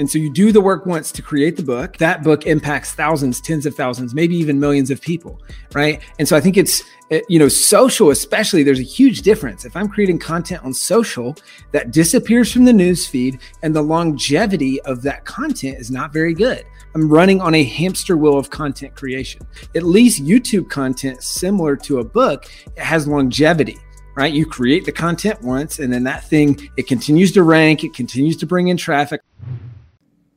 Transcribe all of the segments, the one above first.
And so you do the work once to create the book. That book impacts thousands, tens of thousands, maybe even millions of people, right? And so I think it's eh, you know, social especially, there's a huge difference. If I'm creating content on social that disappears from the news feed and the longevity of that content is not very good. I'm running on a hamster wheel of content creation. At least YouTube content similar to a book, it has longevity right? You create the content once and then that thing, it continues to rank, it continues to bring in traffic.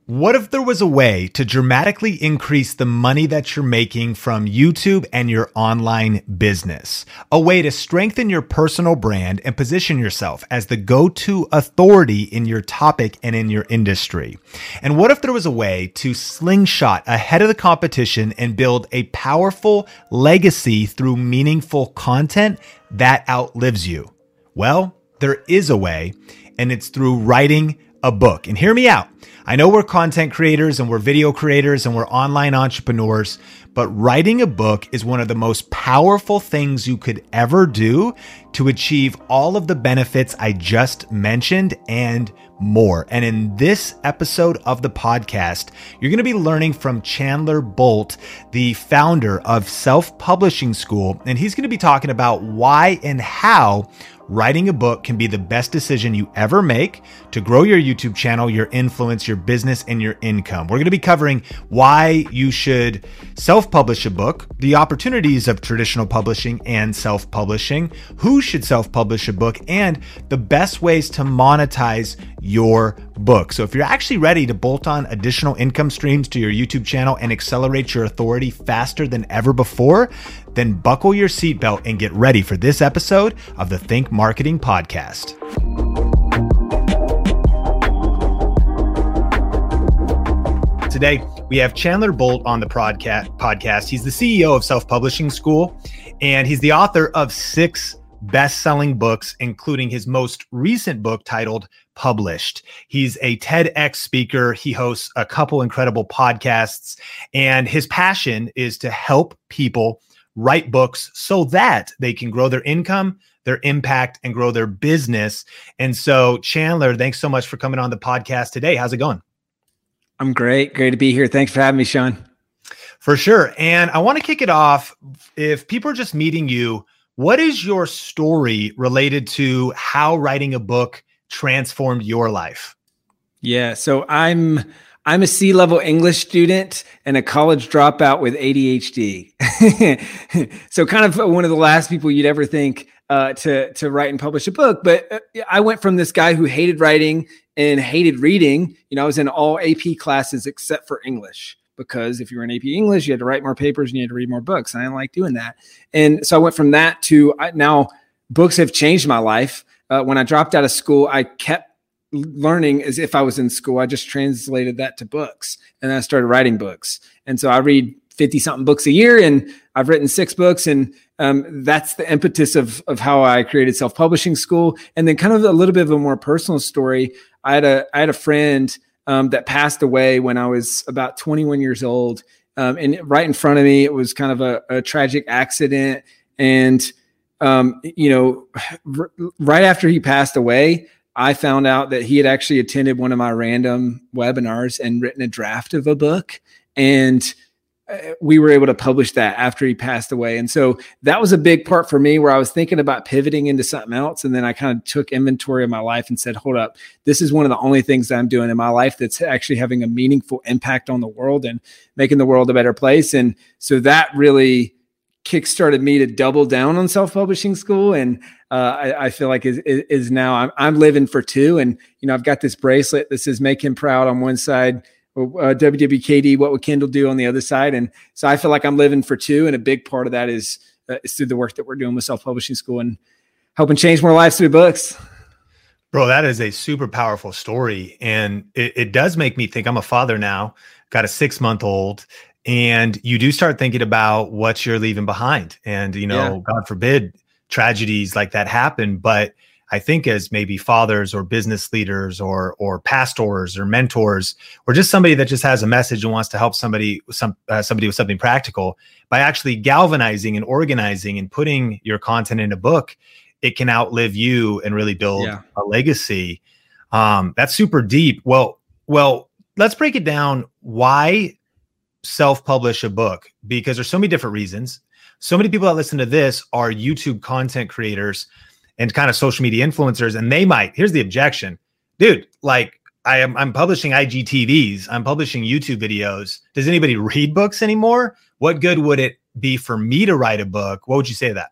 What if there was a way to dramatically increase the money that you're making from YouTube and your online business? A way to strengthen your personal brand and position yourself as the go-to authority in your topic and in your industry. And what if there was a way to slingshot ahead of the competition and build a powerful legacy through meaningful content that outlives you? Well, there is a way, and it's through writing a book. And hear me out. I know we're content creators and we're video creators and we're online entrepreneurs, but writing a book is one of the most powerful things you could ever do to achieve all of the benefits I just mentioned and more. And in this episode of the podcast, you're going to be learning from Chandler Bolt, the founder of Self Publishing School, and he's going to be talking about why and how writing a book can be the best decision you ever make to grow your YouTube channel, your influence, your business, and your income. We're going to be covering why you should self publish a book, the opportunities of traditional publishing and self publishing, who should self publish a book, and the best ways to monetize your book. So if you're actually ready to bolt on additional income streams to your YouTube channel and accelerate your authority faster than ever before, then buckle your seatbelt and get ready for this episode of the Think Marketing Podcast. Today, we have Chandler Bolt on the podcast. He's the CEO of Self Publishing School, and he's the author of six best selling books, including his most recent book titled Published. He's a TEDx speaker. He hosts a couple incredible podcasts, and his passion is to help people write books so that they can grow their income, their impact, and grow their business. And so, Chandler, thanks so much for coming on the podcast today. How's it going? I'm great. Great to be here. Thanks for having me, Sean. For sure. And I want to kick it off. If people are just meeting you, what is your story related to how writing a book transformed your life? Yeah. So I'm I'm a C level English student and a college dropout with ADHD. so, kind of one of the last people you'd ever think uh, to to write and publish a book. But uh, I went from this guy who hated writing and hated reading. You know, I was in all AP classes except for English because if you were in AP English, you had to write more papers and you had to read more books. And I didn't like doing that. And so I went from that to I, now books have changed my life. Uh, when I dropped out of school, I kept learning as if I was in school. I just translated that to books and I started writing books. And so I read 50 something books a year and I've written six books. And um, that's the impetus of, of how I created self publishing school. And then kind of a little bit of a more personal story. I had a, I had a friend um, that passed away when I was about 21 years old. Um, and right in front of me, it was kind of a, a tragic accident. And, um, you know, r- right after he passed away, I found out that he had actually attended one of my random webinars and written a draft of a book. And we were able to publish that after he passed away. And so that was a big part for me where I was thinking about pivoting into something else. And then I kind of took inventory of my life and said, hold up, this is one of the only things I'm doing in my life that's actually having a meaningful impact on the world and making the world a better place. And so that really kickstarted me to double down on self-publishing school and uh, I, I, feel like is, is now I'm, I'm, living for two and you know i've got this bracelet that says make him proud on one side uh, wwkd what would kindle do on the other side? And so i feel like i'm living for two and a big part of that is, uh, is through the work that we're doing with self-publishing school and helping change more lives through books. Bro that is a super powerful story and it, it does make me think i'm a father now got a six month old and you do start thinking about what you're leaving behind. And you know yeah. god forbid tragedies like that happen but i think as maybe fathers or business leaders or or pastors or mentors or just somebody that just has a message and wants to help somebody some uh, somebody with something practical by actually galvanizing and organizing and putting your content in a book it can outlive you and really build yeah. a legacy um, that's super deep well well let's break it down. Why self-publish a book? Because there's so many different reasons. So many people that listen to this are YouTube content creators and kind of social media influencers, and they might. Here's the objection, dude. Like I am, I'm publishing IGTVs. I'm publishing YouTube videos. Does anybody read books anymore? What good would it be for me to write a book? What would you say to that?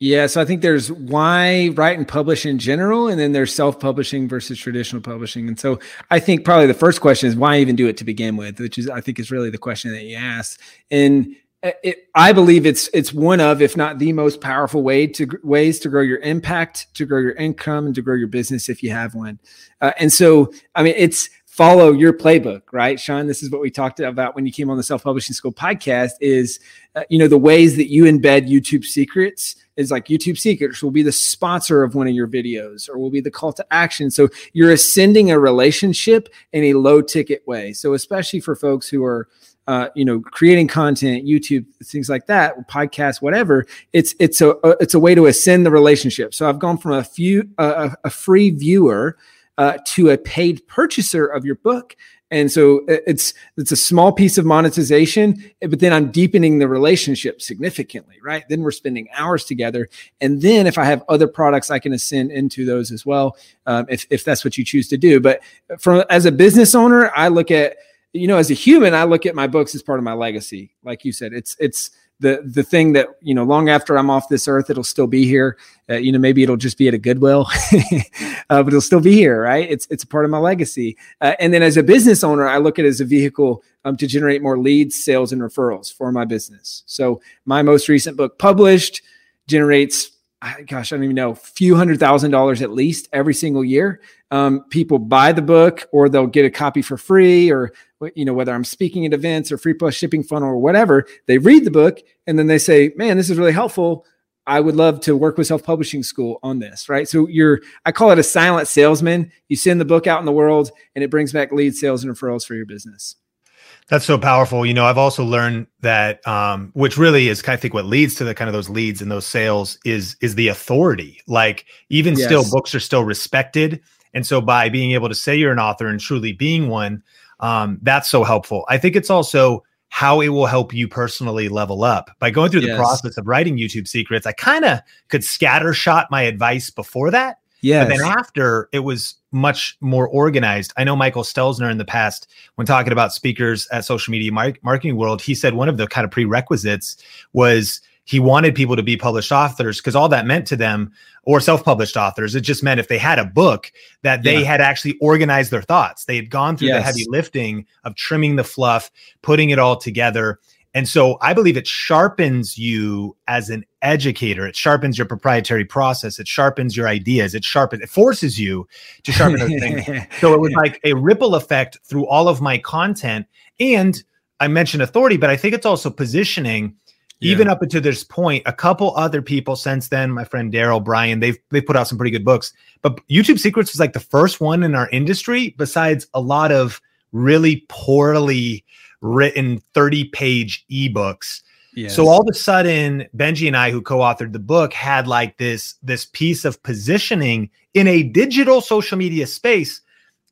Yeah, so I think there's why write and publish in general, and then there's self-publishing versus traditional publishing. And so I think probably the first question is why even do it to begin with, which is I think is really the question that you asked. And it, I believe it's it's one of, if not the most powerful way to ways to grow your impact, to grow your income, and to grow your business if you have one. Uh, and so, I mean, it's follow your playbook, right, Sean? This is what we talked about when you came on the Self Publishing School podcast. Is uh, you know the ways that you embed YouTube secrets is like YouTube secrets will be the sponsor of one of your videos or will be the call to action. So you're ascending a relationship in a low ticket way. So especially for folks who are uh, you know, creating content, YouTube, things like that, podcasts, whatever. It's it's a it's a way to ascend the relationship. So I've gone from a few uh, a free viewer uh, to a paid purchaser of your book, and so it's it's a small piece of monetization, but then I'm deepening the relationship significantly, right? Then we're spending hours together, and then if I have other products, I can ascend into those as well, um, if if that's what you choose to do. But from as a business owner, I look at you know, as a human, I look at my books as part of my legacy. Like you said, it's it's the the thing that you know, long after I'm off this earth, it'll still be here. Uh, you know, maybe it'll just be at a Goodwill, uh, but it'll still be here, right? It's it's a part of my legacy. Uh, and then as a business owner, I look at it as a vehicle um, to generate more leads, sales, and referrals for my business. So my most recent book published generates gosh, I don't even know, a few hundred thousand dollars at least every single year. Um, people buy the book or they'll get a copy for free or you know, whether I'm speaking at events or free plus shipping funnel or whatever, they read the book and then they say, man, this is really helpful. I would love to work with self publishing school on this, right? So you're, I call it a silent salesman. You send the book out in the world and it brings back lead sales and referrals for your business. That's so powerful. You know, I've also learned that, um, which really is, I think, what leads to the kind of those leads and those sales is is the authority. Like, even yes. still, books are still respected, and so by being able to say you're an author and truly being one, um, that's so helpful. I think it's also how it will help you personally level up by going through yes. the process of writing YouTube secrets. I kind of could scattershot my advice before that. Yeah. But then after it was much more organized. I know Michael Stelzner in the past, when talking about speakers at social media marketing world, he said one of the kind of prerequisites was he wanted people to be published authors because all that meant to them or self-published authors it just meant if they had a book that they yeah. had actually organized their thoughts. They had gone through yes. the heavy lifting of trimming the fluff putting it all together. And so i believe it sharpens you as an educator. It sharpens your proprietary process. It sharpens your ideas. It sharpens it forces you to sharpen those things. So it was like a ripple effect through all of my content. And i mentioned authority but i think it's also positioning yeah. Even up until this point, a couple other people since then, my friend Daryl Brian, they've they've put out some pretty good books. But YouTube Secrets was like the first one in our industry, besides a lot of really poorly written 30 page ebooks. Yes. So all of a sudden, Benji and I, who co-authored the book, had like this this piece of positioning in a digital social media space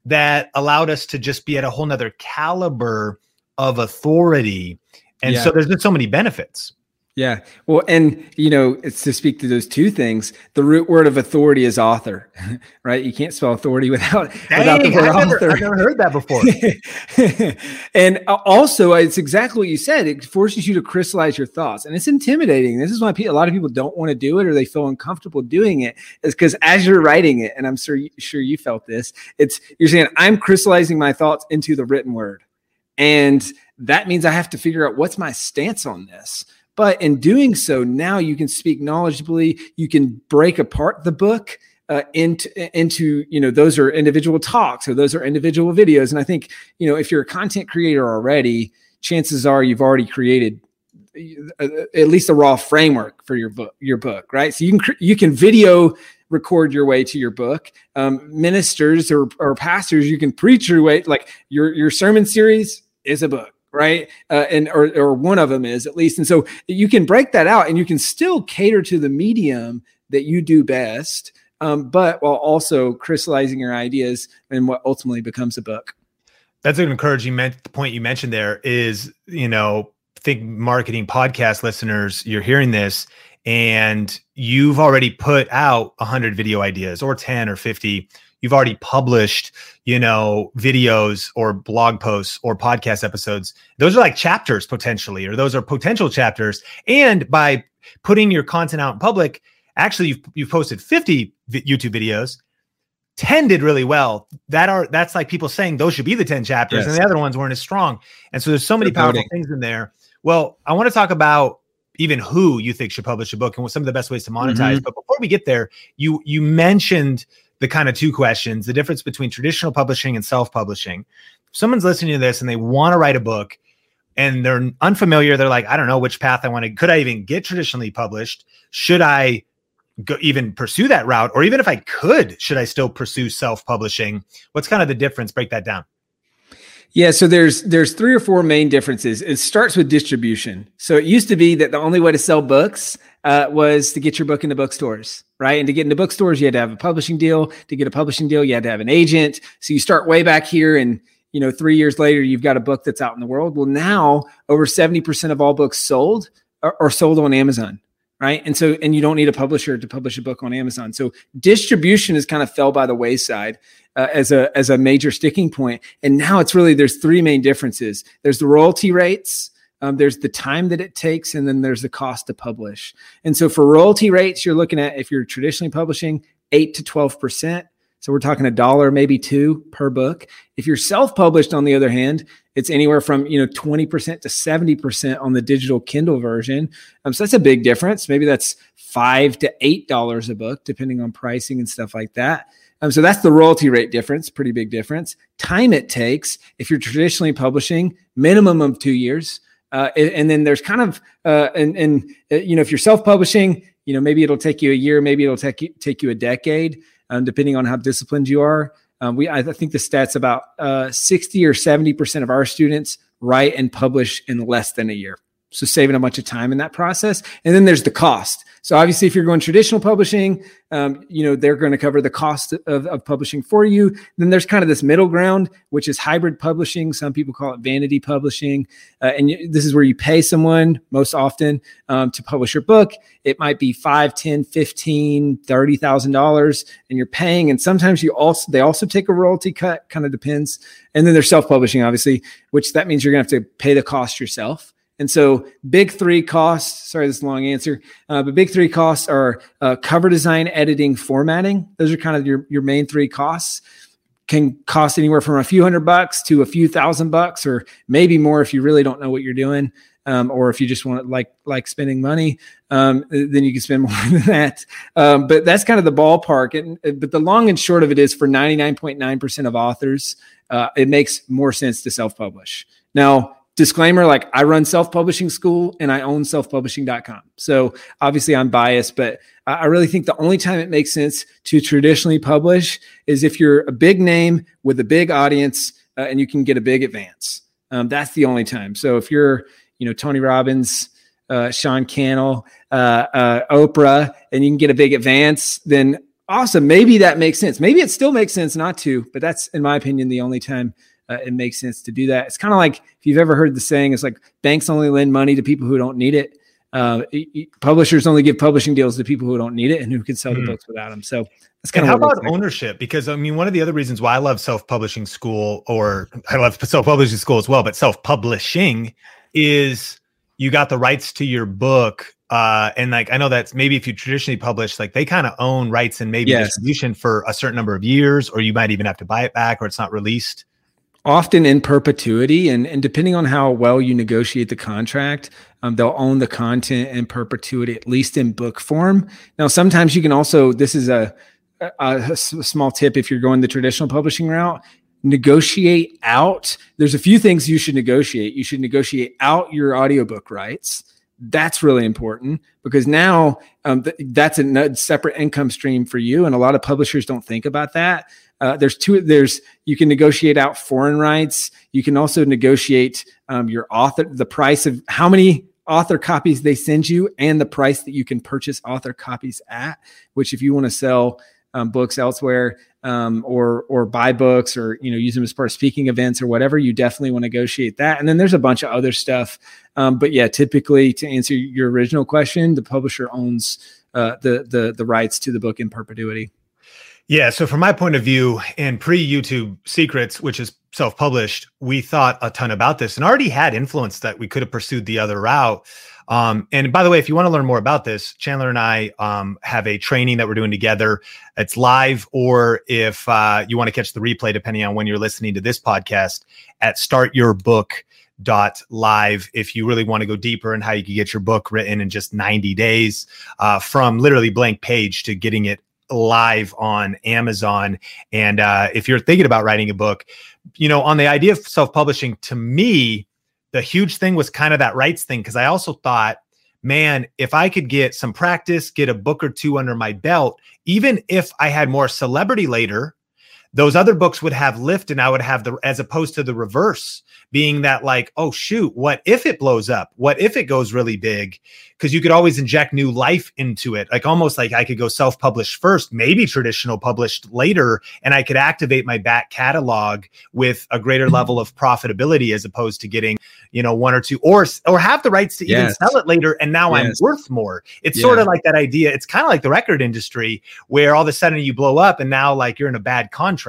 that allowed us to just be at a whole nother caliber of authority and yeah. so there's just so many benefits. Yeah. Well, and you know, it's to speak to those two things. The root word of authority is author, right? You can't spell authority without Dang, without the word I've author. Never, I've never heard that before. and uh, also, it's exactly what you said. It forces you to crystallize your thoughts, and it's intimidating. This is why a lot of people don't want to do it, or they feel uncomfortable doing it. Is because as you're writing it, and I'm sure sure you felt this. It's you're saying I'm crystallizing my thoughts into the written word, and that means I have to figure out what's my stance on this. But in doing so, now you can speak knowledgeably. You can break apart the book uh, into into you know those are individual talks or those are individual videos. And I think you know if you're a content creator already, chances are you've already created uh, at least a raw framework for your book your book right so you can you can video record your way to your book um, ministers or, or pastors you can preach your way like your your sermon series is a book right? Uh, and or, or one of them is at least. And so you can break that out and you can still cater to the medium that you do best um, but while also crystallizing your ideas and what ultimately becomes a book. That's an encouraging point you mentioned there is, you know, think marketing podcast listeners, you're hearing this and you've already put out 100 video ideas or 10 or 50 you've already published you know videos or blog posts or podcast episodes. Those are like chapters potentially or those are potential chapters. And by putting your content out in public actually you've, you've posted 50 youtube videos 10 did really well. That are that's like people saying those should be the 10 chapters yes. and the other ones weren't as strong. And so there's so many powerful things in there. Well i want to talk about even who you think should publish a book and what some of the best ways to monetize. Mm-hmm. but before we get there you you mentioned the kind of two questions the difference between traditional publishing and self-publishing. Someone's listening to this and they want to write a book and they're unfamiliar they're like i don't know which path i want to could i even get traditionally published? Should i go, even pursue that route? Or even if i could should i still pursue self-publishing? What's kind of the difference? Break that down yeah, so there's there's three or four main differences. It starts with distribution. So it used to be that the only way to sell books uh, was to get your book into bookstores, right? And to get into bookstores, you had to have a publishing deal. To get a publishing deal, you had to have an agent. So you start way back here, and you know, three years later, you've got a book that's out in the world. Well, now over seventy percent of all books sold are, are sold on Amazon, right? And so, and you don't need a publisher to publish a book on Amazon. So distribution has kind of fell by the wayside uh, as a as a major sticking point. And now it's really there's three main differences. There's the royalty rates. Um, there's the time that it takes, and then there's the cost to publish. And so for royalty rates, you're looking at if you're traditionally publishing eight to twelve percent. So we're talking a dollar, maybe two per book. If you're self-published, on the other hand, it's anywhere from you know 20% to 70% on the digital Kindle version. Um, so that's a big difference. Maybe that's five to eight dollars a book, depending on pricing and stuff like that. Um, so that's the royalty rate difference, pretty big difference. Time it takes if you're traditionally publishing, minimum of two years. Uh, and, then there's kind of uh, and and uh, you know if you're self-publishing, you know maybe it'll take you a year, maybe it'll take you take you a decade um, depending on how disciplined you are. Um, we, I think the stats about uh, 60 or 70% of our students write and publish in less than a year. So saving a bunch of time in that process. And then there's the cost. So obviously, if you're going traditional publishing, um, you know they're going to cover the cost of, of, publishing for you. Then there's kind of this middle ground, which is hybrid publishing. Some people call it vanity publishing, uh, and you, this is where you pay someone most often um, to publish your book. It might be five, ten, fifteen, thirty thousand dollars, and you're paying. And sometimes you also they also take a royalty cut. Kind of depends. And then there's self publishing, obviously, which that means you're going to have to pay the cost yourself. And so, big three costs. Sorry, this long answer, uh, but big three costs are uh, cover design, editing, formatting. Those are kind of your your main three costs. Can cost anywhere from a few hundred bucks to a few thousand bucks, or maybe more if you really don't know what you're doing, um, or if you just want to like like spending money. Um, then you can spend more than that. Um, but that's kind of the ballpark. And but the long and short of it is, for 99.9% of authors, uh, it makes more sense to self publish. Now, disclaimer like I run self publishing school and I own selfpublishing.com. So obviously I'm biased, but I really think the only time it makes sense to traditionally publish is if you're a big name with a big audience uh, and you can get a big advance. Um, that's the only time. So if you're, you know, Tony Robbins, uh, Sean Cannell, uh, uh Oprah, and you can get a big advance, then awesome. Maybe that makes sense. Maybe it still makes sense not to, but that's, in my opinion, the only time uh, it makes sense to do that. It's kind of like if you've ever heard the saying, it's like banks only lend money to people who don't need it. Uh, publishers only give publishing deals to people who don't need it and who can sell mm. the hmm. books without them. So that's kind of how about ownership? Because I mean, one of the other reasons why I love self-publishing school, or I love self-publishing school as well, but self-publishing is you got the rights to your book. Uh, and like I know that's maybe if you traditionally publish, like they kind of own rights and maybe yes. distribution for a certain number of years, or you might even have to buy it back, or it's not released often in perpetuity and, and depending on how well you negotiate the contract um, they'll own the content in perpetuity at least in book form. Now sometimes you can also this is a, a, a small tip if you're going the traditional publishing route negotiate out. There's a few things you should negotiate. You should negotiate out your audiobook rights. That's really important because now um, th- that's a separate income stream for you and a lot of publishers don't think about that uh, there's two there's you can negotiate out foreign rights you can also negotiate um, your author the price of how many author copies they send you and the price that you can purchase author copies at which if you want to sell um, books elsewhere um, or or buy books or you know use them as part of speaking events or whatever, you definitely want to negotiate that. And then there's a bunch of other stuff. Um, but yeah, typically to answer your original question, the publisher owns uh, the the the rights to the book in perpetuity. Yeah. So from my point of view, in pre YouTube Secrets, which is self published, we thought a ton about this and already had influence that we could have pursued the other route. Um, and by the way, if you want to learn more about this, Chandler and I um, have a training that we're doing together. It's live, or if uh, you want to catch the replay, depending on when you're listening to this podcast, at startyourbook.live. If you really want to go deeper in how you can get your book written in just 90 days, uh, from literally blank page to getting it live on Amazon. And uh, if you're thinking about writing a book, you know, on the idea of self publishing, to me, the huge thing was kind of that rights thing. Cause I also thought, man, if I could get some practice, get a book or two under my belt, even if I had more celebrity later, those other books would have lift and I would have the, as opposed to the reverse being that like, oh shoot, what if it blows up? What if it goes really big? Because you could always inject new life into it. Like almost like I could go self-published first, maybe traditional published later, and I could activate my back catalog with a greater mm-hmm. level of profitability as opposed to getting, you know, one or two or or have the rights to yes. even sell it later. And now yes. I'm worth more. It's yeah. sort of like that idea. It's kind of like the record industry where all of a sudden you blow up and now like you're in a bad contract.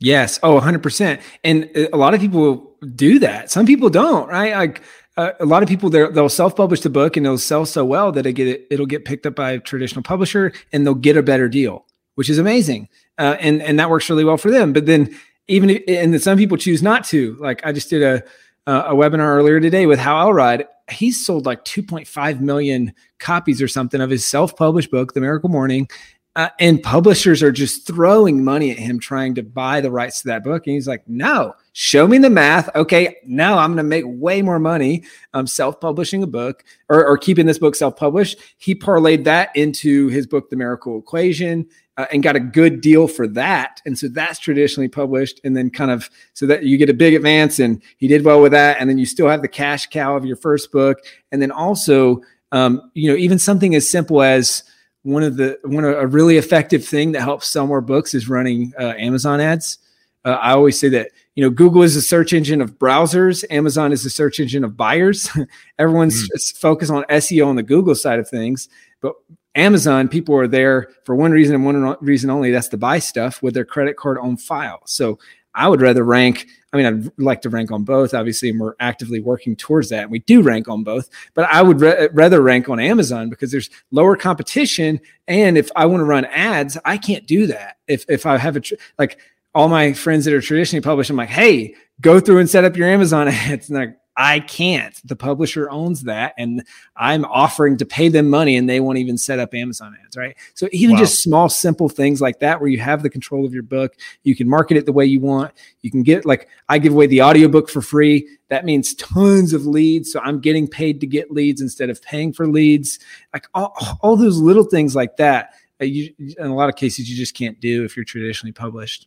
Yes. Oh, 100%. And uh, a lot of people do that. Some people don't, right? Like uh, a lot of people they'll self-publish the book and they'll sell so well that it get it'll get picked up by a traditional publisher and they'll get a better deal, which is amazing. Uh, and and that works really well for them. But then even if, and then some people choose not to. Like I just did a a webinar earlier today with Hal Elrod. He's sold like 2.5 million copies or something of his self-published book, The Miracle Morning, uh, and publishers are just throwing money at him trying to buy the rights to that book. And he's like, no, show me the math. Okay, now I'm going to make way more money um, self publishing a book or, or, keeping this book self published. He parlayed that into his book, The Miracle Equation, uh, and got a good deal for that. And so that's traditionally published. And then kind of so that you get a big advance, and he did well with that. And then you still have the cash cow of your first book. And then also, um, you know, even something as simple as, one of the one of a really effective thing that helps sell more books is running uh, Amazon ads. Uh, I always say that you know Google is the search engine of browsers, Amazon is the search engine of buyers. Everyone's mm. focused on SEO on the Google side of things, but Amazon people are there for one reason and one reason only. That's to buy stuff with their credit card on file. So I would rather rank. I mean, I'd like to rank on both, obviously, and we're actively working towards that. We do rank on both, but I would re- rather rank on Amazon because there's lower competition. And if I want to run ads, I can't do that. If if I have a tr- like all my friends that are traditionally published, I'm like, hey, go through and set up your Amazon ads. And like, I can't. The publisher owns that, and I'm offering to pay them money, and they won't even set up Amazon ads, right? So even wow. just small, simple things like that, where you have the control of your book, you can market it the way you want. You can get like I give away the audiobook for free. That means tons of leads. So I'm getting paid to get leads instead of paying for leads. Like all, all those little things like that. Uh, you, in a lot of cases, you just can't do if you're traditionally published.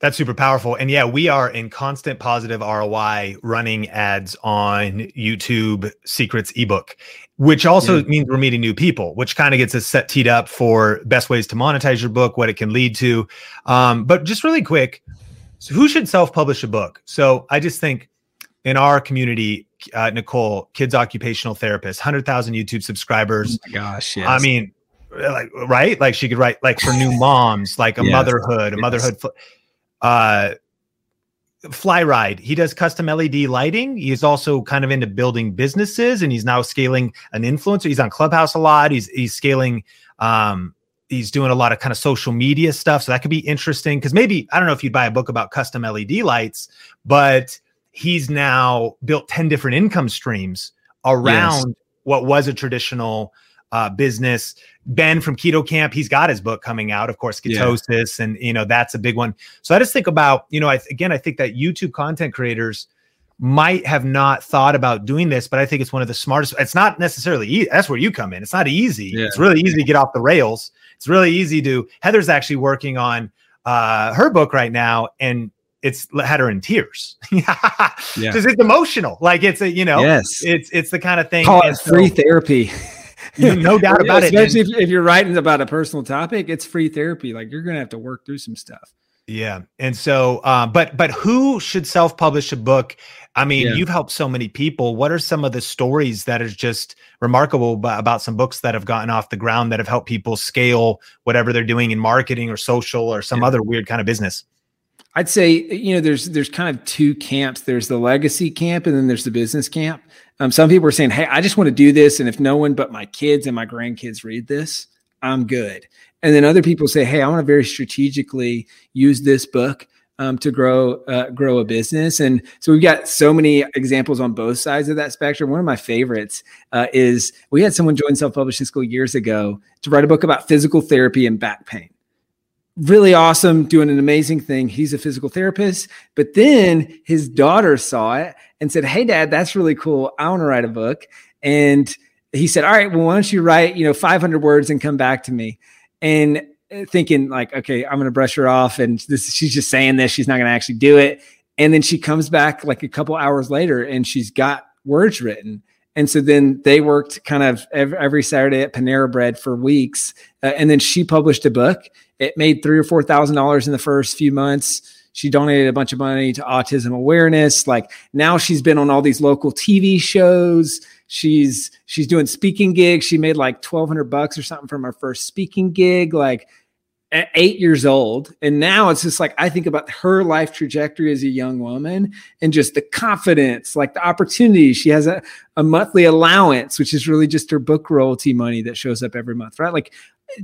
That's super powerful. And yeah, we are in constant positive ROI running ads on YouTube Secrets ebook, which also yeah. means we're meeting new people, which kind of gets us set teed up for best ways to monetize your book, what it can lead to. Um, but just really quick, so who should self publish a book? So I just think in our community, uh, Nicole, kids occupational therapist, 100,000 YouTube subscribers. Oh gosh. Yes. I mean, like, right? Like she could write like for new moms, like a yes. motherhood, a yes. motherhood. Uh, Fly Ride, he does custom LED lighting. He's also kind of into building businesses, and he's now scaling an influencer. He's on Clubhouse a lot. He's he's scaling. Um, he's doing a lot of kind of social media stuff, so that could be interesting. Because maybe I don't know if you'd buy a book about custom LED lights, but he's now built ten different income streams around yes. what was a traditional uh, business. Ben from Keto Kamp, he's got his book coming out, of course, ketosis, yeah. and you know that's a big one. So I just think about, you know, I again, I think that YouTube content creators might have not thought about doing this, but I think it's one of the smartest. It's not necessarily easy. That's where you come in. It's not easy. Yeah. It's really easy to get off the rails. It's really easy to. Heather's actually working on uh, her book right now, and it's had her in tears. yeah, because it's emotional. Like it's a you know, yes, it's it's the kind of thing. Call it free therapy. no doubt about especially it. Especially if, if you're writing about a personal topic, it's free therapy. Like you're going to have to work through some stuff. Yeah. And so, uh, but, but who should self publish a book? I mean, yeah. you've helped so many people. What are some of the stories that is just remarkable about, about some books that have gotten off the ground that have helped people scale whatever they're doing in marketing or social or some yeah. other weird kind of business? I'd say you know there's there's kind of two camps. There's the legacy camp and then there's the business camp. Um, some people are saying, "Hey, I just want to do this, and if no one but my kids and my grandkids read this, I'm good." And then other people say, "Hey, I want to very strategically use this book um, to grow uh, grow a business." And so we've got so many examples on both sides of that spectrum. One of my favorites uh, is we had someone join self publishing school years ago to write a book about physical therapy and back pain. Really awesome, doing an amazing thing. He's a physical therapist, but then his daughter saw it and said, "Hey, Dad, that's really cool. I want to write a book." And he said, "All right, well, why don't you write, you know, 500 words and come back to me?" and uh, thinking like, okay, I'm going to brush her off, and this she's just saying this, she's not going to actually do it. And then she comes back like a couple hours later, and she's got words written. And so then they worked kind of every, Saturday at Panera Bread for weeks, uh, and then she published a book. It made three or four thousand dollars in the first few months. She donated a bunch of money to autism awareness. Like now, she's been on all these local TV shows. She's she's doing speaking gigs. She made like twelve hundred bucks or something from her first speaking gig. Like at eight years old. And now it's just like I think about her life trajectory as a young woman and just the confidence, like the opportunity. She has a, a monthly allowance, which is really just her book royalty money that shows up every month, right? Like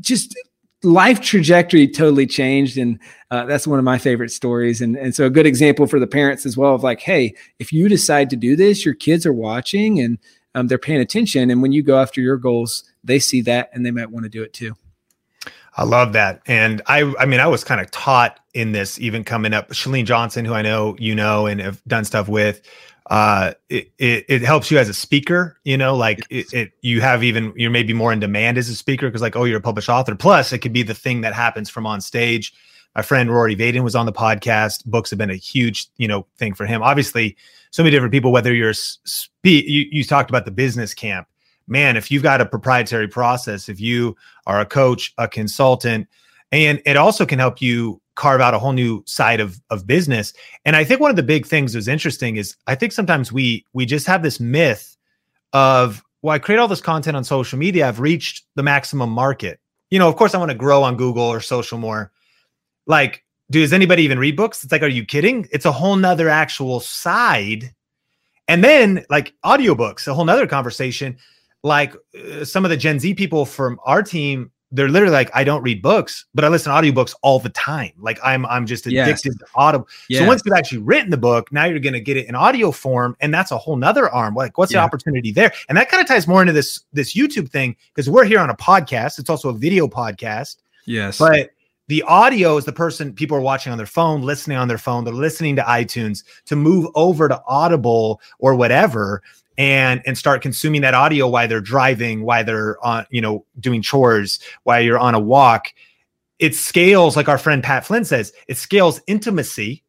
just life trajectory totally changed. And uh, that's one of my favorite stories. And, and so a good example for the parents as well of like, hey, if you decide to do this, your kids are watching and um, they're paying attention. And when you go after your goals, they see that and they might want to do it too. I love that. And I I mean, I was kind of taught in this even coming up. Chalene Johnson, who I know you know and have done stuff with, uh, it, it, it helps you as a speaker, you know, like it, it you have even you're maybe more in demand as a speaker because like, oh, you're a published author. Plus, it could be the thing that happens from on stage. My friend Rory Vaden was on the podcast. Books have been a huge, you know, thing for him. Obviously, so many different people, whether you're spe- you, you talked about the business camp man, if you've got a proprietary process, if you are a coach, a consultant, and it also can help you carve out a whole new side of of business. And I think one of the big things that's interesting is I think sometimes we we just have this myth of well, I create all this content on social media, I've reached the maximum market. You know, of course, I want to grow on Google or social more. Like, does anybody even read books? It's like, are you kidding? It's a whole nother actual side. And then like audiobooks, a whole nother conversation like uh, some of the Gen Z people from our team, they're literally like, I don't read books, but I listen to audiobooks all the time. Like I'm I'm just addicted yes. to audible. Yes. So once you've actually written the book, now you're gonna get it in audio form, and that's a whole nother arm. Like, what's yeah. the opportunity there? And that kind of ties more into this this YouTube thing because we're here on a podcast. It's also a video podcast. Yes. But the audio is the person people are watching on their phone, listening on their phone, they're listening to iTunes to move over to Audible or whatever and and start consuming that audio while they're driving while they're on you know doing chores while you're on a walk. It scales like our friend pat flynn says it scales intimacy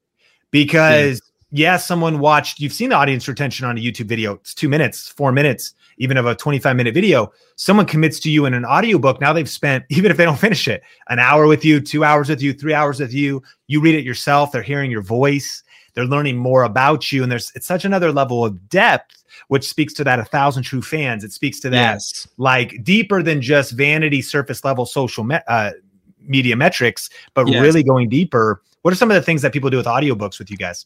because yeah. yes someone watched you've seen the audience retention on a youtube video. It's two minutes four minutes even of a 25 minute video. Someone commits to you in an audiobook now they've spent even if they don't finish it an hour with you two hours with you three hours with you you read it yourself they're hearing your voice they're learning more about you and there's it's such another level of depth which speaks to that a thousand true fans it speaks to that yes. like deeper than just vanity surface level social me- uh, media metrics but yes. really going deeper what are some of the things that people do with audiobooks with you guys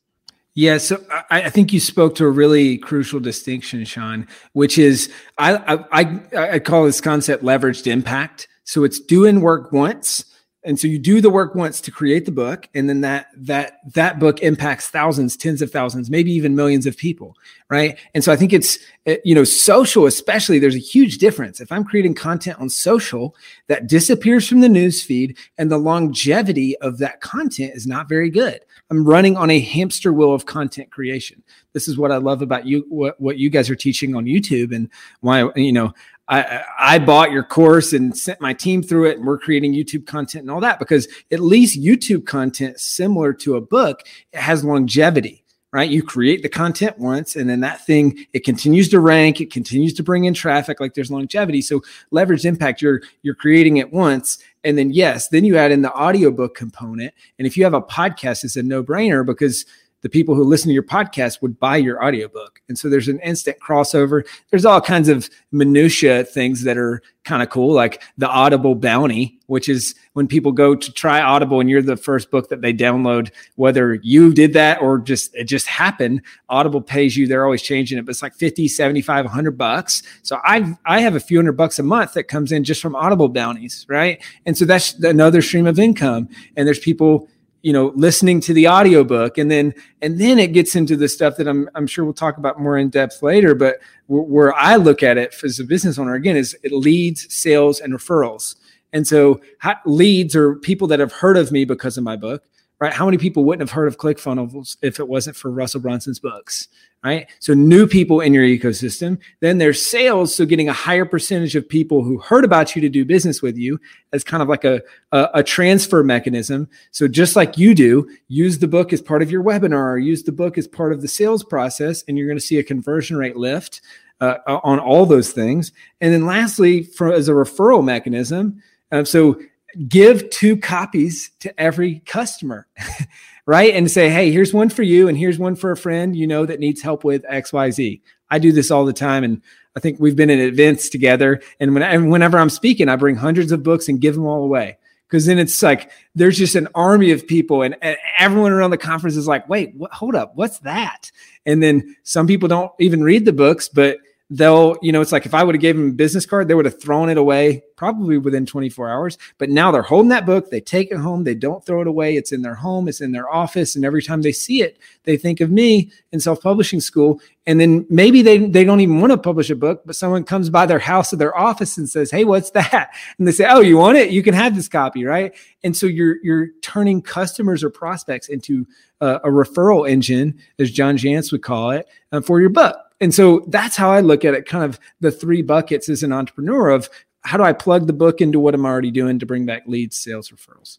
yeah, so I, I, think you spoke to a really crucial distinction, Sean, which is I, I I call this concept leveraged impact. So it's doing work once and so you do the work once to create the book and then that that that book impacts thousands tens of thousands maybe even millions of people right? And so i think it's eh, you know social especially there's a huge difference. If i'm creating content on social that disappears from the news feed and the longevity of that content is not very good i'm running on a hamster wheel of content creation. This is what i love about you what, what you guys are teaching on youtube and why you know I, I bought your course and sent my team through it and we're creating YouTube content and all that because at least YouTube content similar to a book it has longevity right? You create the content once and then that thing, it continues to rank, it continues to bring in traffic, like there's longevity. So leverage impact, you're you're creating it once. And then yes, then you add in the audiobook component. And if you have a podcast, it's a no-brainer because the people who listen to your podcast would buy your audiobook. And so there's an instant crossover. There's all kinds of minutia things that are kind of cool, like the Audible bounty, which is when people go to try Audible and you're the first book that they download, whether you did that or just it just happened, Audible pays you. They're always changing it, but it's like 50, 75, 100 bucks. So I I have a few hundred bucks a month that comes in just from Audible bounties, right? And so that's another stream of income. And there's people you know listening to the audiobook. And then and then it gets into the stuff that i'm i'm sure we'll talk about more in depth later but where, where i look at it as a business owner again is it leads sales and referrals. And so leads are people that have heard of me because of my book right how many people wouldn't have heard of clickfunnels if it wasn't for russell brunson's books right? So new people in your ecosystem. Then there's sales. So getting a higher percentage of people who heard about you to do business with you as kind of like a, a, a, transfer mechanism. So just like you do, use the book as part of your webinar use the book as part of the sales process, and you're going to see a conversion rate lift uh, on all those things. And then lastly, for as a referral mechanism, uh, so give two copies to every customer. right? And say, hey, here's one for you, and here's one for a friend you know that needs help with XYZ. I do this all the time. And I think we've been in events together. And, when, and whenever I'm speaking, I bring hundreds of books and give them all away. Because then it's like there's just an army of people, and, and everyone around the conference is like, wait, what, hold up, what's that? And then some people don't even read the books, but they'll, you know, it's like if I would have gave them a business card, they would have thrown it away probably within 24 hours. But now they're holding that book, they take it home, they don't throw it away. It's in their home, it's in their office, and every time they see it, they think of me in self-publishing school. And then maybe they they don't even want to publish a book, but someone comes by their house or their office and says, "Hey, what's that?" And they say, "Oh, you want it? You can have this copy, right?" And so you're you're turning customers or prospects into a, a referral engine, as John Jantsch would call it, uh, for your book and so that's how I look at it kind of the three buckets as an entrepreneur of how do I plug the book into what I'm already doing to bring back leads, sales, referrals?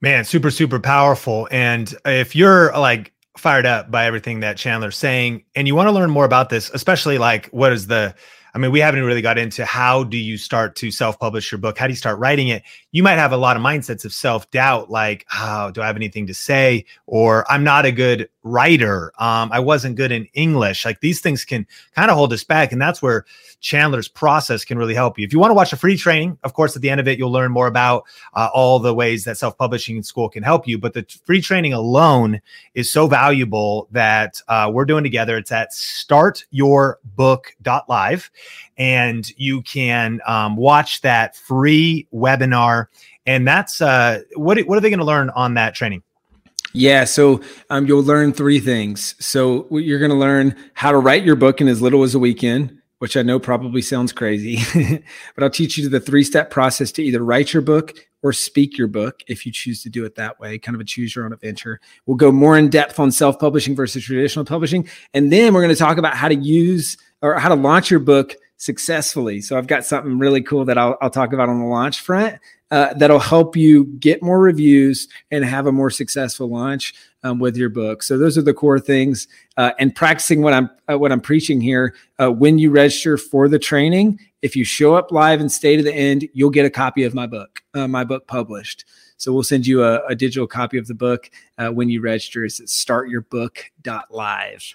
Man, super, super powerful. And if you're like fired up by everything that Chandler's saying and you want to learn more about this, especially like what is the I mean, we haven't really got into how do you start to self-publish your book? How do you start writing it? You might have a lot of mindsets of self-doubt, like, oh, do I have anything to say? Or I'm not a good writer. Um, I wasn't good in English. Like these things can kind of hold us back. And that's where Chandler's process can really help you. If you want to watch a free training, of course, at the end of it, you'll learn more about uh, all the ways that self publishing in school can help you. But the free training alone is so valuable that uh, we're doing together. It's at startyourbook.live, and you can um, watch that free webinar. And that's uh, what, what are they going to learn on that training? Yeah, so um, you'll learn three things. So you're going to learn how to write your book in as little as a weekend which I know probably sounds crazy, but I'll teach you the three step process to either write your book or speak your book if you choose to do it that way, kind of a choose your own adventure. We'll go more in depth on self publishing versus traditional publishing. And then we're going to talk about how to use or how to launch your book successfully. So I've got something really cool that I'll, I'll talk about on the launch front uh, that'll help you get more reviews and have a more successful launch um, with your book. So those are the core things. Uh, and practicing what I'm uh, what I'm preaching here. Uh, when you register for the training, if you show up live and stay to the end, you'll get a copy of my book. Uh, my book published. So we'll send you a, a digital copy of the book uh, when you register. It's at startyourbook.live.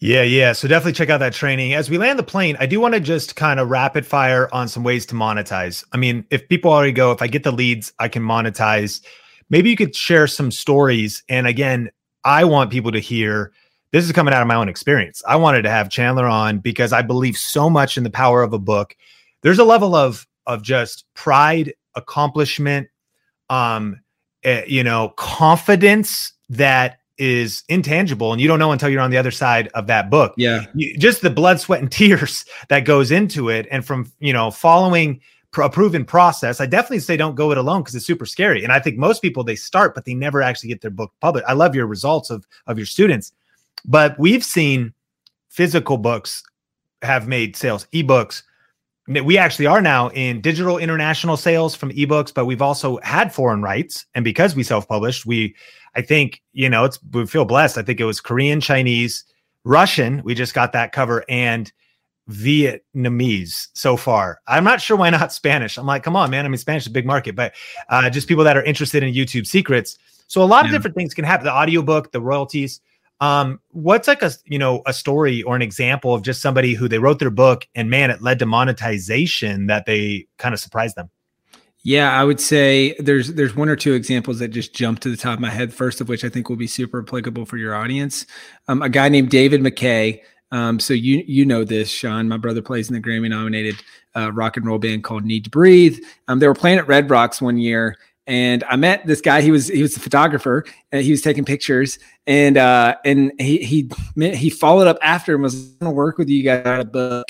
Yeah, yeah. So definitely check out that training. As we land the plane, I do want to just kind of rapid fire on some ways to monetize. I mean, if people already go, if I get the leads, I can monetize. Maybe you could share some stories. And again, I want people to hear this is coming out of my own experience. I wanted to have Chandler on because I believe so much in the power of a book. There's a level of of just pride, accomplishment, um, uh, you know, confidence that is intangible and you don't know until you're on the other side of that book. Yeah. You, just the blood, sweat, and tears that goes into it. And from, you know, following a proven process, I definitely say don't go it alone because it's super scary. And I think most people they start, but they never actually get their book published. I love your results of of your students, but we've seen physical books have made sales, ebooks, we actually are now in digital international sales from ebooks, but we've also had foreign rights. And because we self-published, we I think, you know, it's we feel blessed. I think it was Korean, Chinese, Russian. We just got that cover and Vietnamese so far. I'm not sure why not Spanish. I'm like, come on, man. I mean, Spanish is a big market, but uh, just people that are interested in YouTube secrets. So a lot yeah. of different things can happen. The audiobook, the royalties. Um, what's like a you know a story or an example of just somebody who they wrote their book and man, it led to monetization that they kind of surprised them. Yeah, I would say there's there's one or two examples that just jump to the top of my head. First of which I think will be super applicable for your audience. Um, a guy named David McKay um, so you you know this, Sean. My brother plays in the Grammy nominated uh, rock and roll band called Need to Breathe. Um, they were playing at Red Rocks one year, and I met this guy. He was he was a photographer, and he was taking pictures, and uh, and he he he followed up after and was going to work with you guys on a book.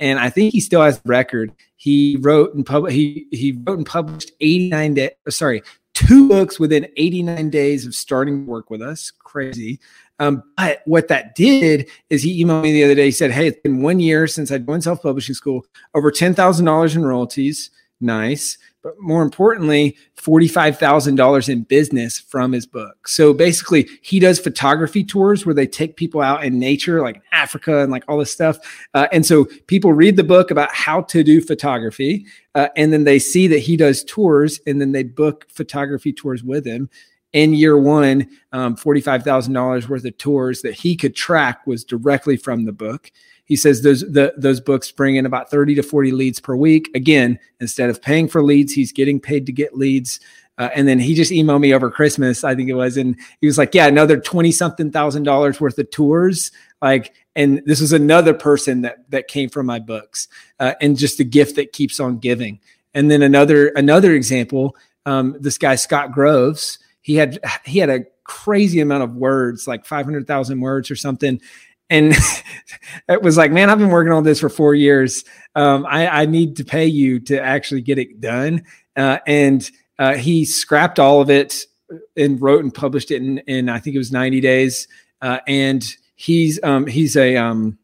And I think he still has record. He wrote and pub- he he wrote and published 89 days. Sorry, two books within 89 days of starting work with us. Crazy. Um, but what that did is he emailed me the other day. He said, Hey, it's been one year since I joined self publishing school, over $10,000 in royalties. Nice. But more importantly, $45,000 in business from his book. So basically, he does photography tours where they take people out in nature, like Africa and like all this stuff. Uh, and so people read the book about how to do photography. Uh, and then they see that he does tours and then they book photography tours with him in year one, um, $45,000 worth of tours that he could track was directly from the book. He says those the, those books bring in about 30 to 40 leads per week. Again, instead of paying for leads, he's getting paid to get leads. Uh, and then he just emailed me over Christmas, I think it was, and he was like, "Yeah, another twenty something thousand dollars worth of tours." Like, and this was another person that that came from my books, uh, and just a gift that keeps on giving. And then another another example, um, this guy Scott Groves, he had he had a crazy amount of words, like 500,000 words or something. And it was like, man, I've been working on this for four years. Um, I, I, need to pay you to actually get it done. Uh, and uh, he scrapped all of it and wrote and published it in, in I think it was 90 days. Uh, and he's um, he's a um,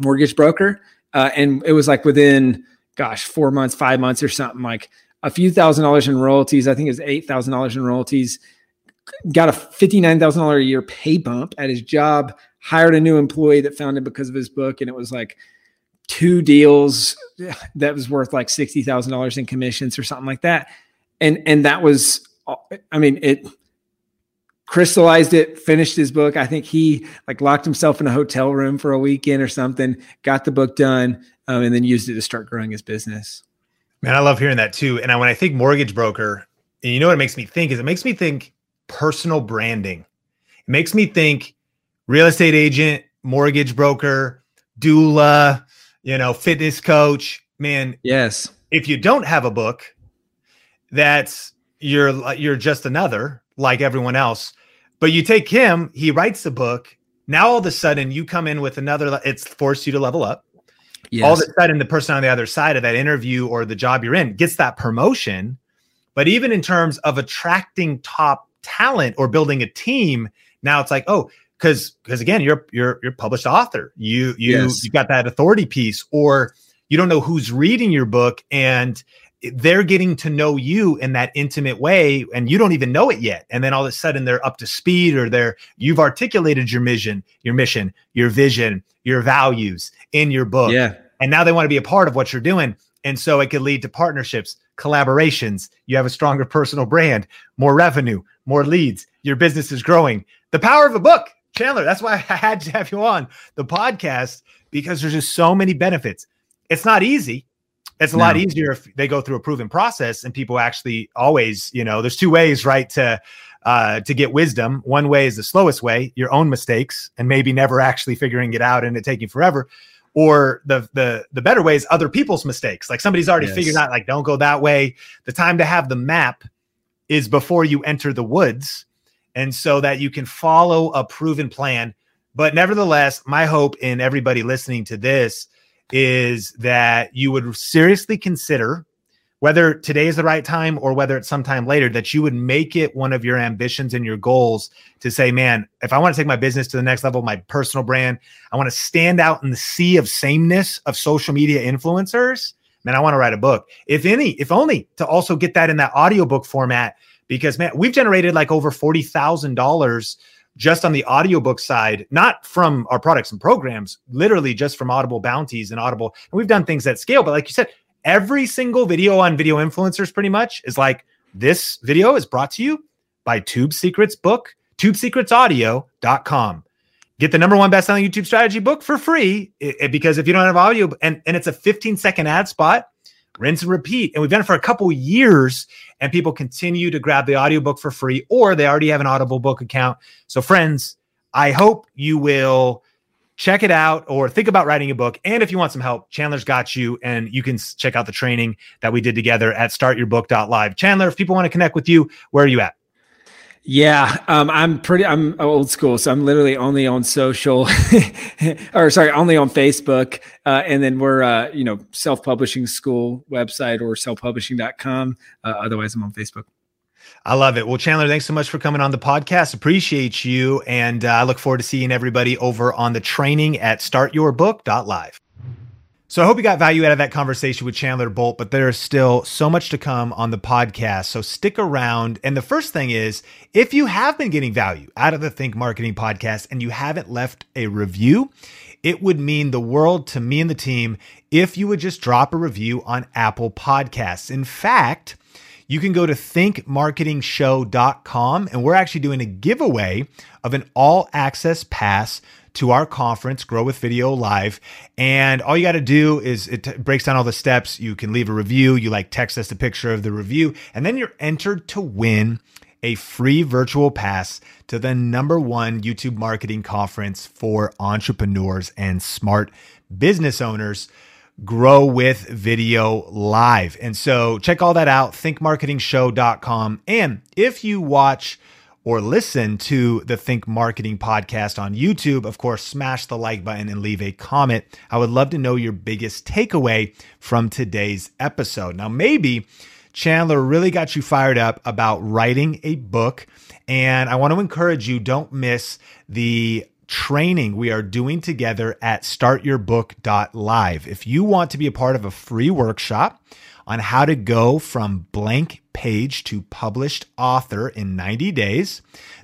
mortgage broker. Uh, and it was like within, gosh, four months, five months or something like a few thousand dollars in royalties. I think it was eight thousand dollars in royalties. Got a fifty nine thousand dollar a year pay bump at his job. Hired a new employee that found him because of his book, and it was like two deals that was worth like sixty thousand dollars in commissions or something like that. And and that was, I mean, it crystallized it, finished his book. I think he like locked himself in a hotel room for a weekend or something, got the book done, um, and then used it to start growing his business. Man, I love hearing that too. And I, when I think mortgage broker, and you know what it makes me think is it makes me think personal branding. It makes me think real estate agent, mortgage broker, doula, you know, fitness coach. Man, yes. If you don't have a book, that's you're you're just another like everyone else. But you take him, he writes the book. Now all of a sudden you come in with another. It's forced you to level up yes. all of a sudden the person on the other side of that interview or the job you're in gets that promotion. But even in terms of attracting top talent or building a team, now it's like, oh, because because again, you're you're you're published author. You you yes. you got that authority piece, or you don't know who's reading your book and they're getting to know you in that intimate way and you don't even know it yet. And then all of a sudden they're up to speed or they're you've articulated your mission your mission your vision your values in your book. Yeah. And now they want to be a part of what you're doing. And so it could lead to partnerships collaborations. You have a stronger personal brand more revenue more leads your business is growing the power of a book chandler that's why i had to have you on the podcast because there's just so many benefits it's not easy it's a no. lot easier if they go through a proven process and people actually always, you know, there's two ways, right, to uh, to get wisdom. One way is the slowest way, your own mistakes, and maybe never actually figuring it out and it taking forever. Or the the the better way is other people's mistakes. Like somebody's already yes. figured out, like, don't go that way. The time to have the map is before you enter the woods. And so that you can follow a proven plan. But nevertheless, my hope in everybody listening to this is that you would seriously consider whether today is the right time or whether it's sometime later that you would make it one of your ambitions and your goals to say man if i want to take my business to the next level my personal brand i want to stand out in the sea of sameness of social media influencers man, I want to write a book. If any, if only to also get that in that audiobook format, because man, we've generated like over $40,000 just on the audiobook side, not from our products and programs, literally just from Audible bounties and Audible. And we've done things at scale, but like you said, every single video on video influencers pretty much is like this video is brought to you by Tube Secrets book, tubesecretsaudio.com. Get the number one best-selling YouTube strategy book for free it, it, because if you don't have audio and, and it's a 15 second ad spot, rinse and repeat. And we've done it for a couple years and people continue to grab the audiobook for free or they already have an Audible book account. So friends, I hope you will check it out or think about writing a book. And if you want some help, Chandler's got you and you can check out the training that we did together at startyourbook.live. Chandler, if people want to connect with you, where are you at? Yeah, um, I'm pretty. I'm old school, so I'm literally only on social, or sorry, only on Facebook. Uh, and then we're, uh, you know, self-publishing school website or selfpublishing.com. Uh, otherwise, I'm on Facebook. I love it. Well, Chandler, thanks so much for coming on the podcast. Appreciate you, and uh, I look forward to seeing everybody over on the training at StartYourBook.live. So I hope you got value out of that conversation with Chandler Bolt, but there is still so much to come on the podcast. So stick around. And the first thing is if you have been getting value out of the Think Marketing podcast and you haven't left a review, it would mean the world to me and the team if you would just drop a review on Apple Podcasts. In fact, you can go to thinkmarketingshow.com and we're actually doing a giveaway of an all access pass to our conference, Grow with Video Live. And all you got to do is it t- breaks down all the steps. You can leave a review, you like text us a picture of the review, and then you're entered to win a free virtual pass to the number one YouTube marketing conference for entrepreneurs and smart business owners. Grow with Video Live. And so check all that out, thinkmarketingshow.com. And if you watch or listen to the Think Marketing podcast on YouTube, of course, smash the like button and leave a comment. I would love to know your biggest takeaway from today's episode. Now, maybe Chandler really got you fired up about writing a book. And I want to encourage you don't miss the training we are doing together at startyourbook.live. If you want to be a part of a free workshop, on how to go from blank page to published author in 90 days,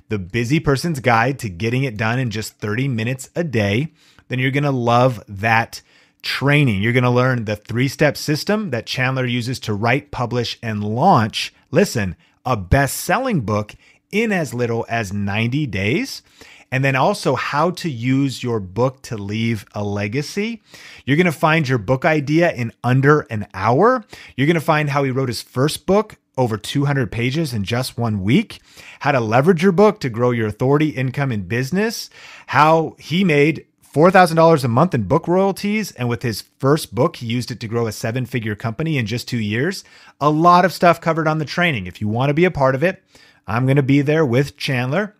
the busy person's guide to getting it done in just 30 minutes a day, then you're going to love that training. You're going to learn the three step system that Chandler uses to write, publish, and launch. Listen, a best selling book in as little as 90 days and then also how to use your book to leave a legacy. You're going to find your book idea in under an hour. You're going to find how he wrote his first book over 200 pages in just one week, how to leverage your book to grow your authority, income, and business, how he made $4,000 a month in book royalties. And with his first book, he used it to grow a seven figure company in just two years. A lot of stuff covered on the training. If you want to be a part of it, I'm going to be there with Chandler.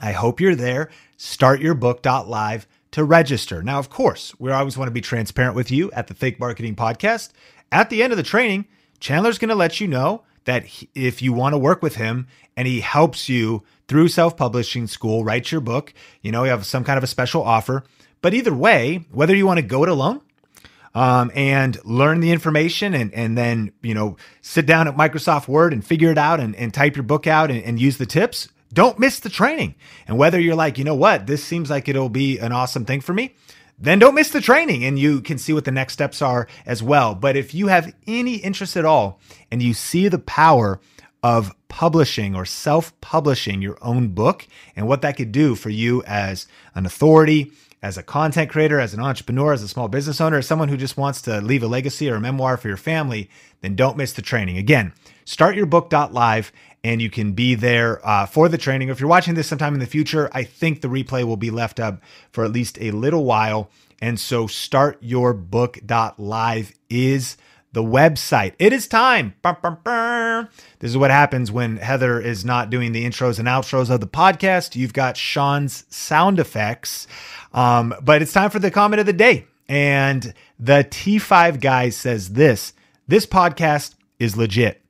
I hope you're there. Startyourbook.live to register. Now, of course, we always want to be transparent with you at the Think Marketing Podcast. At the end of the training, Chandler's going to let you know that if you want to work with him and he helps you through self publishing school, write your book, you know, you have some kind of a special offer. But either way, whether you want to go it alone um, and learn the information and, and then, you know, sit down at Microsoft Word and figure it out and, and type your book out and, and use the tips, don't miss the training. And whether you're like, you know what, this seems like it'll be an awesome thing for me, then don't miss the training and you can see what the next steps are as well. But if you have any interest at all and you see the power of publishing or self publishing your own book and what that could do for you as an authority, as a content creator, as an entrepreneur, as a small business owner, as someone who just wants to leave a legacy or a memoir for your family, then don't miss the training. Again, startyourbook.live and you can be there uh, for the training. If you're watching this sometime in the future, I think the replay will be left up for at least a little while. And so startyourbook.live is the website. It is time. This is what happens when Heather is not doing the intros and outros of the podcast. You've got Sean's sound effects. Um, but it's time for the comment of the day. And the T5 guy says this this podcast is legit.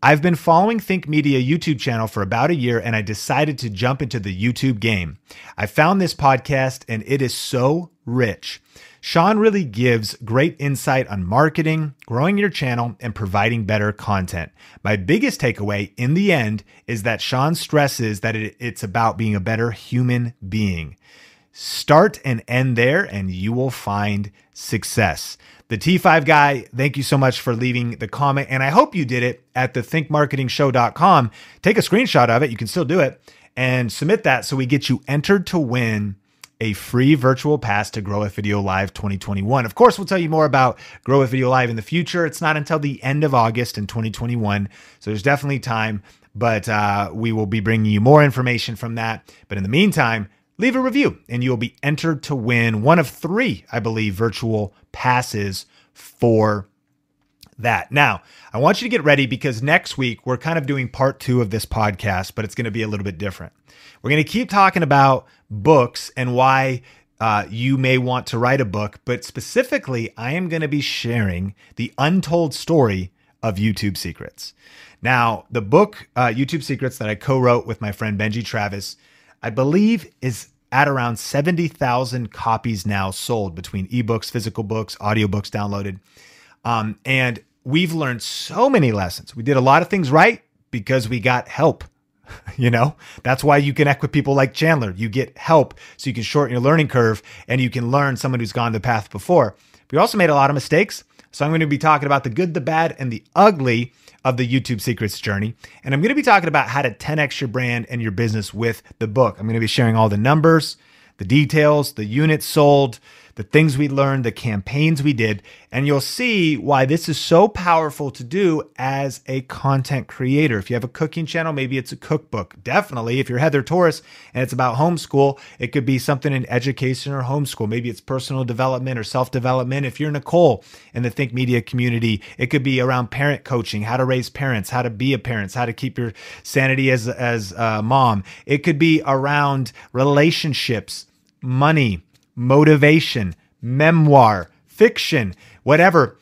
I've been following Think Media YouTube channel for about a year and I decided to jump into the YouTube game. I found this podcast and it is so rich. Sean really gives great insight on marketing, growing your channel, and providing better content. My biggest takeaway in the end is that Sean stresses that it, it's about being a better human being. Start and end there, and you will find success. The T5 guy, thank you so much for leaving the comment. And I hope you did it at the thinkmarketingshow.com. Take a screenshot of it. You can still do it and submit that so we get you entered to win a free virtual pass to Grow with Video Live 2021. Of course, we'll tell you more about Grow with Video Live in the future. It's not until the end of August in 2021, so there's definitely time, but uh, we will be bringing you more information from that. But in the meantime, leave a review and you'll be entered to win one of three, I believe, virtual passes for that. Now, I want you to get ready because next week we're kind of doing part two of this podcast, but it's going to be a little bit different. We're going to keep talking about books and why uh, you may want to write a book, but specifically, I am going to be sharing the untold story of YouTube Secrets. Now, the book, uh, YouTube Secrets, that I co wrote with my friend Benji Travis, I believe is at around 70,000 copies now sold between ebooks, physical books, audiobooks downloaded. Um, and we've learned so many lessons. We did a lot of things right because we got help. You know, that's why you connect with people like Chandler. You get help so you can shorten your learning curve and you can learn someone who's gone the path before. We also made a lot of mistakes. So I'm going to be talking about the good, the bad, and the ugly of the YouTube secrets journey. And I'm going to be talking about how to 10x your brand and your business with the book. I'm going to be sharing all the numbers, the details, the units sold, the things we learned, the campaigns we did, and you'll see why this is so powerful to do as a content creator. If you have a cooking channel, maybe it's a cookbook. Definitely, if you're Heather Torres and it's about homeschool, it could be something in education or homeschool. Maybe it's personal development or self development. If you're Nicole in the Think Media community, it could be around parent coaching, how to raise parents, how to be a parent, how to keep your sanity as as a mom. It could be around relationships, money motivation, memoir, fiction, whatever.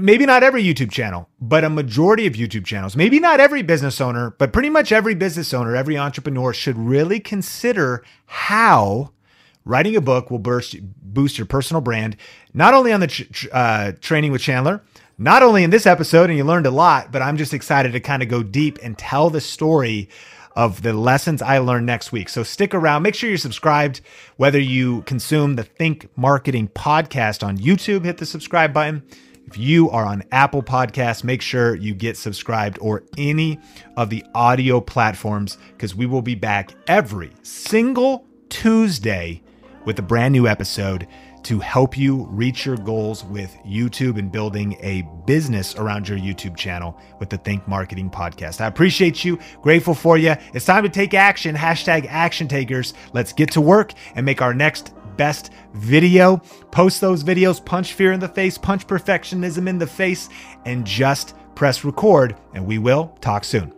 Maybe not every YouTube channel, but a majority of YouTube channels. Maybe not every business owner, but pretty much every business owner, every entrepreneur should really consider how writing a book will burst, boost your personal brand, not only on the uh, training with Chandler, not only in this episode, and you learned a lot, but I'm just excited to kind of go deep and tell the story of the lessons I learned next week. So stick around. Make sure you're subscribed. Whether you consume the Think Marketing podcast on YouTube, hit the subscribe button. If you are on Apple Podcasts, make sure you get subscribed or any of the audio platforms because we will be back every single Tuesday with a brand new episode to help you reach your goals with YouTube and building a business around your YouTube channel with the Think Marketing Podcast. I appreciate you, grateful for you. It's time to take action. Hashtag action takers. Let's get to work and make our next best video. Post those videos, punch fear in the face, punch perfectionism in the face, and just press record. And we will talk soon.